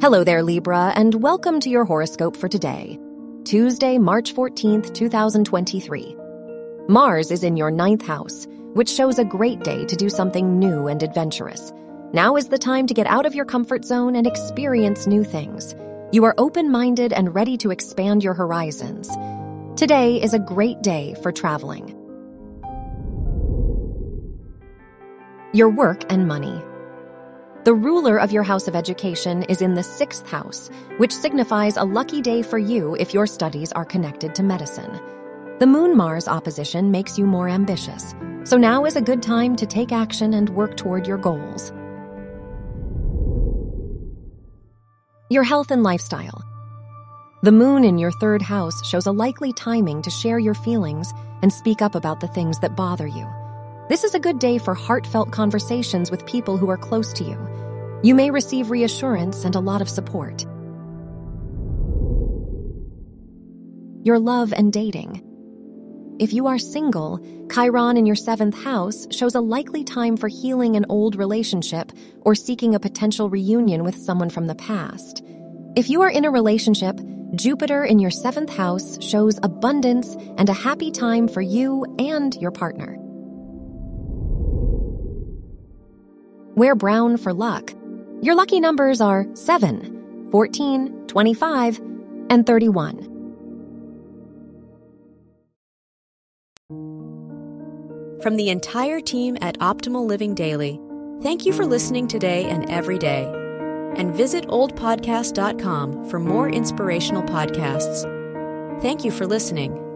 Hello there, Libra, and welcome to your horoscope for today, Tuesday, March 14th, 2023. Mars is in your ninth house, which shows a great day to do something new and adventurous. Now is the time to get out of your comfort zone and experience new things. You are open minded and ready to expand your horizons. Today is a great day for traveling. Your work and money. The ruler of your house of education is in the sixth house, which signifies a lucky day for you if your studies are connected to medicine. The Moon Mars opposition makes you more ambitious, so now is a good time to take action and work toward your goals. Your health and lifestyle. The moon in your third house shows a likely timing to share your feelings and speak up about the things that bother you. This is a good day for heartfelt conversations with people who are close to you. You may receive reassurance and a lot of support. Your love and dating. If you are single, Chiron in your seventh house shows a likely time for healing an old relationship or seeking a potential reunion with someone from the past. If you are in a relationship, Jupiter in your seventh house shows abundance and a happy time for you and your partner. Wear brown for luck. Your lucky numbers are 7, 14, 25, and 31. From the entire team at Optimal Living Daily, thank you for listening today and every day. And visit oldpodcast.com for more inspirational podcasts. Thank you for listening.